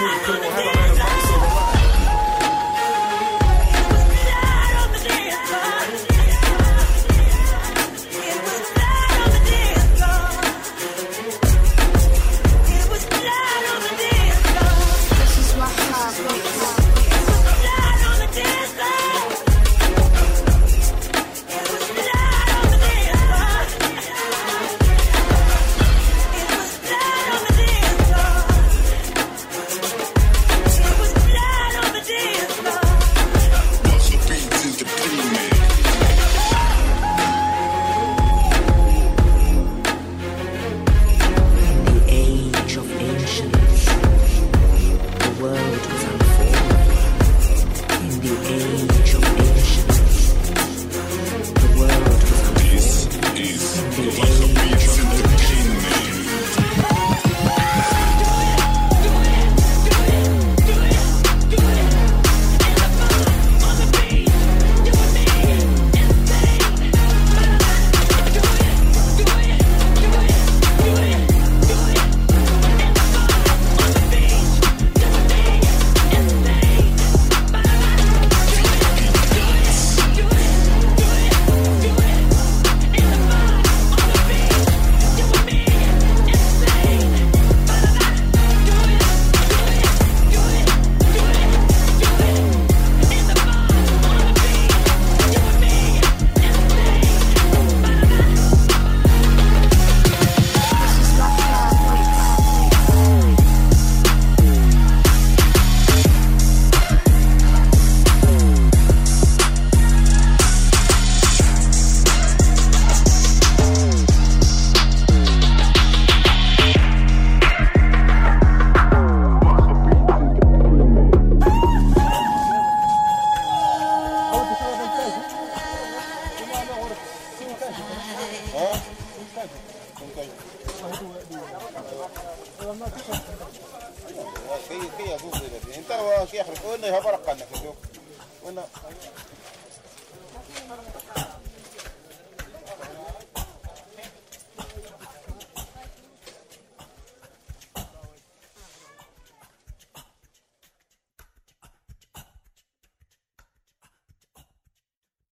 Yeah. كي كي يفوق انت كي يخرج قلنا يهبرق عنك وأنا